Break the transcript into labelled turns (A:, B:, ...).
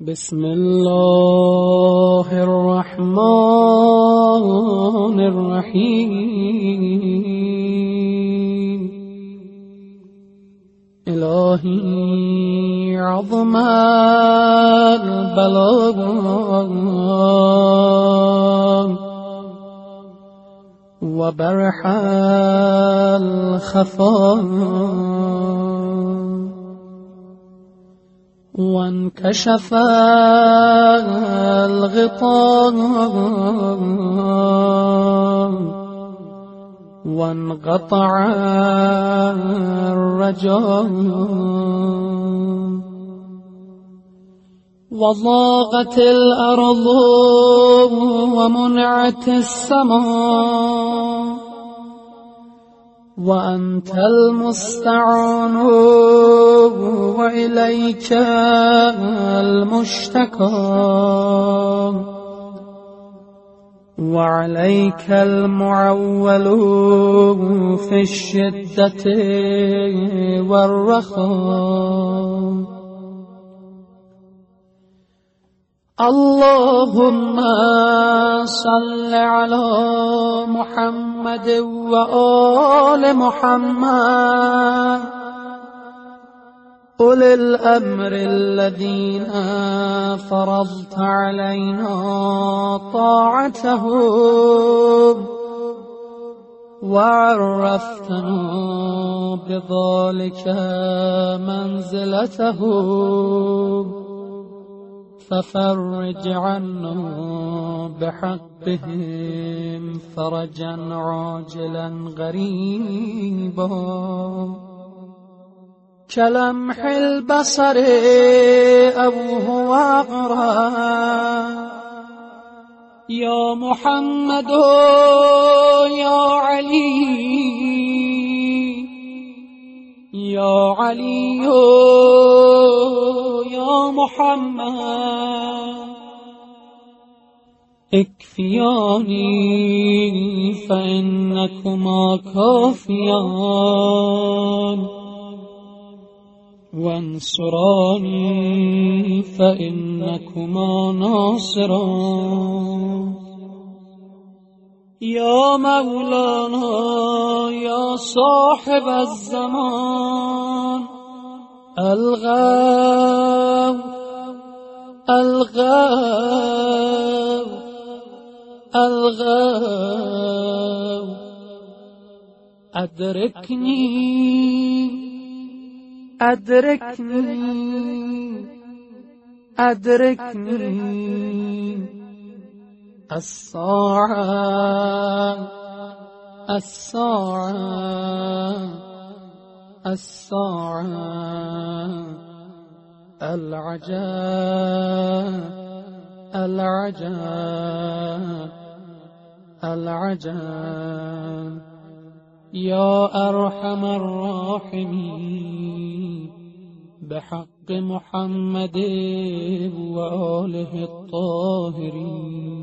A: بسم الله الرحمن الرحيم. إلهي عظم البلاغ. وبرح الخفاء. وانكشف الغطاء وانقطع الرجاء. وضاقت الأرض ومنعت السماء. وأنت المستعان وإليك المشتكى. وعليك المعول في الشدة والرخاء. اللهم صل على محمد وآل محمد. أولي الأمر الذين فرضت علينا طاعتهم وعرفتنا بذلك منزلتهم ففرج عنا بحقهم فرجا عاجلا غريبا. كلمح البصر أو هو يا محمد يا علي. يا علي محمد. اكفياني فإنكما كافيان. وانصراني فإنكما ناصران. يا مولانا يا صاحب الزمان. الغاو الغاو الغاو أدركني أدركني أدركني الساعة الساعة الساعة العجاب العجاب العجاب يا أرحم الراحمين بحق محمد وآله الطاهرين